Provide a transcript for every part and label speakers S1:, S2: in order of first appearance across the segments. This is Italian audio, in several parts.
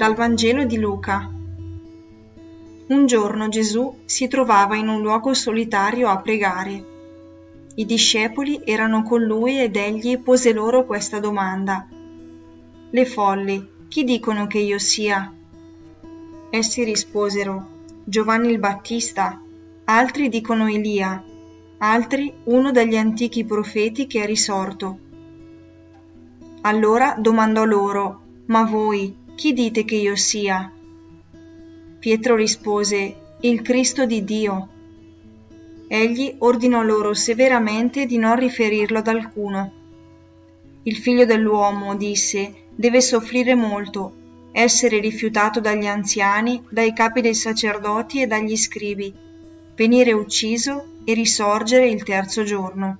S1: dal Vangelo di Luca. Un giorno Gesù si trovava in un luogo solitario a pregare. I discepoli erano con lui ed egli pose loro questa domanda. Le folli, chi dicono che io sia? Essi risposero, Giovanni il Battista, altri dicono Elia, altri uno degli antichi profeti che è risorto. Allora domandò loro, Ma voi, chi dite che io sia? Pietro rispose, Il Cristo di Dio. Egli ordinò loro severamente di non riferirlo ad alcuno. Il figlio dell'uomo, disse, deve soffrire molto, essere rifiutato dagli anziani, dai capi dei sacerdoti e dagli scribi, venire ucciso e risorgere il terzo giorno.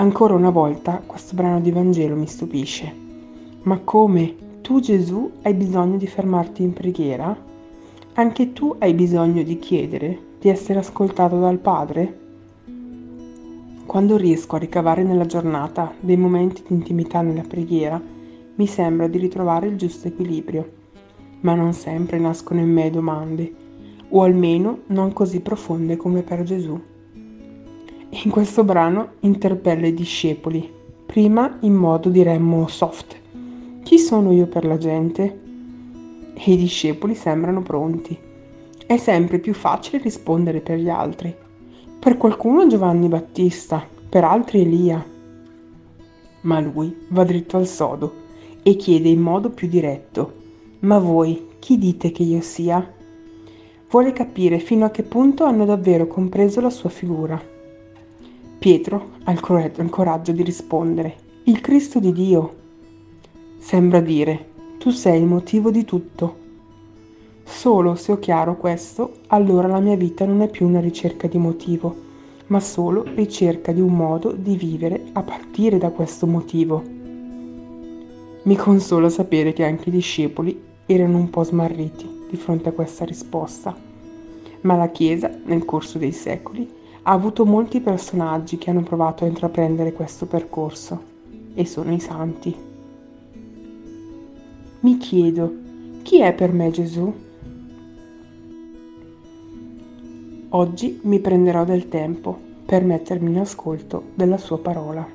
S2: Ancora una volta questo brano di Vangelo mi stupisce. Ma come? Tu Gesù hai bisogno di fermarti in preghiera? Anche tu hai bisogno di chiedere, di essere ascoltato dal Padre? Quando riesco a ricavare nella giornata dei momenti di intimità nella preghiera, mi sembra di ritrovare il giusto equilibrio. Ma non sempre nascono in me domande, o almeno non così profonde come per Gesù. In questo brano interpella i discepoli, prima in modo diremmo soft. Chi sono io per la gente? E i discepoli sembrano pronti. È sempre più facile rispondere per gli altri. Per qualcuno Giovanni Battista, per altri Elia. Ma lui va dritto al sodo e chiede in modo più diretto, ma voi chi dite che io sia? Vuole capire fino a che punto hanno davvero compreso la sua figura Pietro ha il coraggio di rispondere, il Cristo di Dio. Sembra dire, tu sei il motivo di tutto. Solo se ho chiaro questo, allora la mia vita non è più una ricerca di motivo, ma solo ricerca di un modo di vivere a partire da questo motivo. Mi consola sapere che anche i discepoli erano un po' smarriti di fronte a questa risposta, ma la Chiesa, nel corso dei secoli, ha avuto molti personaggi che hanno provato a intraprendere questo percorso e sono i santi. Mi chiedo, chi è per me Gesù? Oggi mi prenderò del tempo per mettermi in ascolto della sua parola.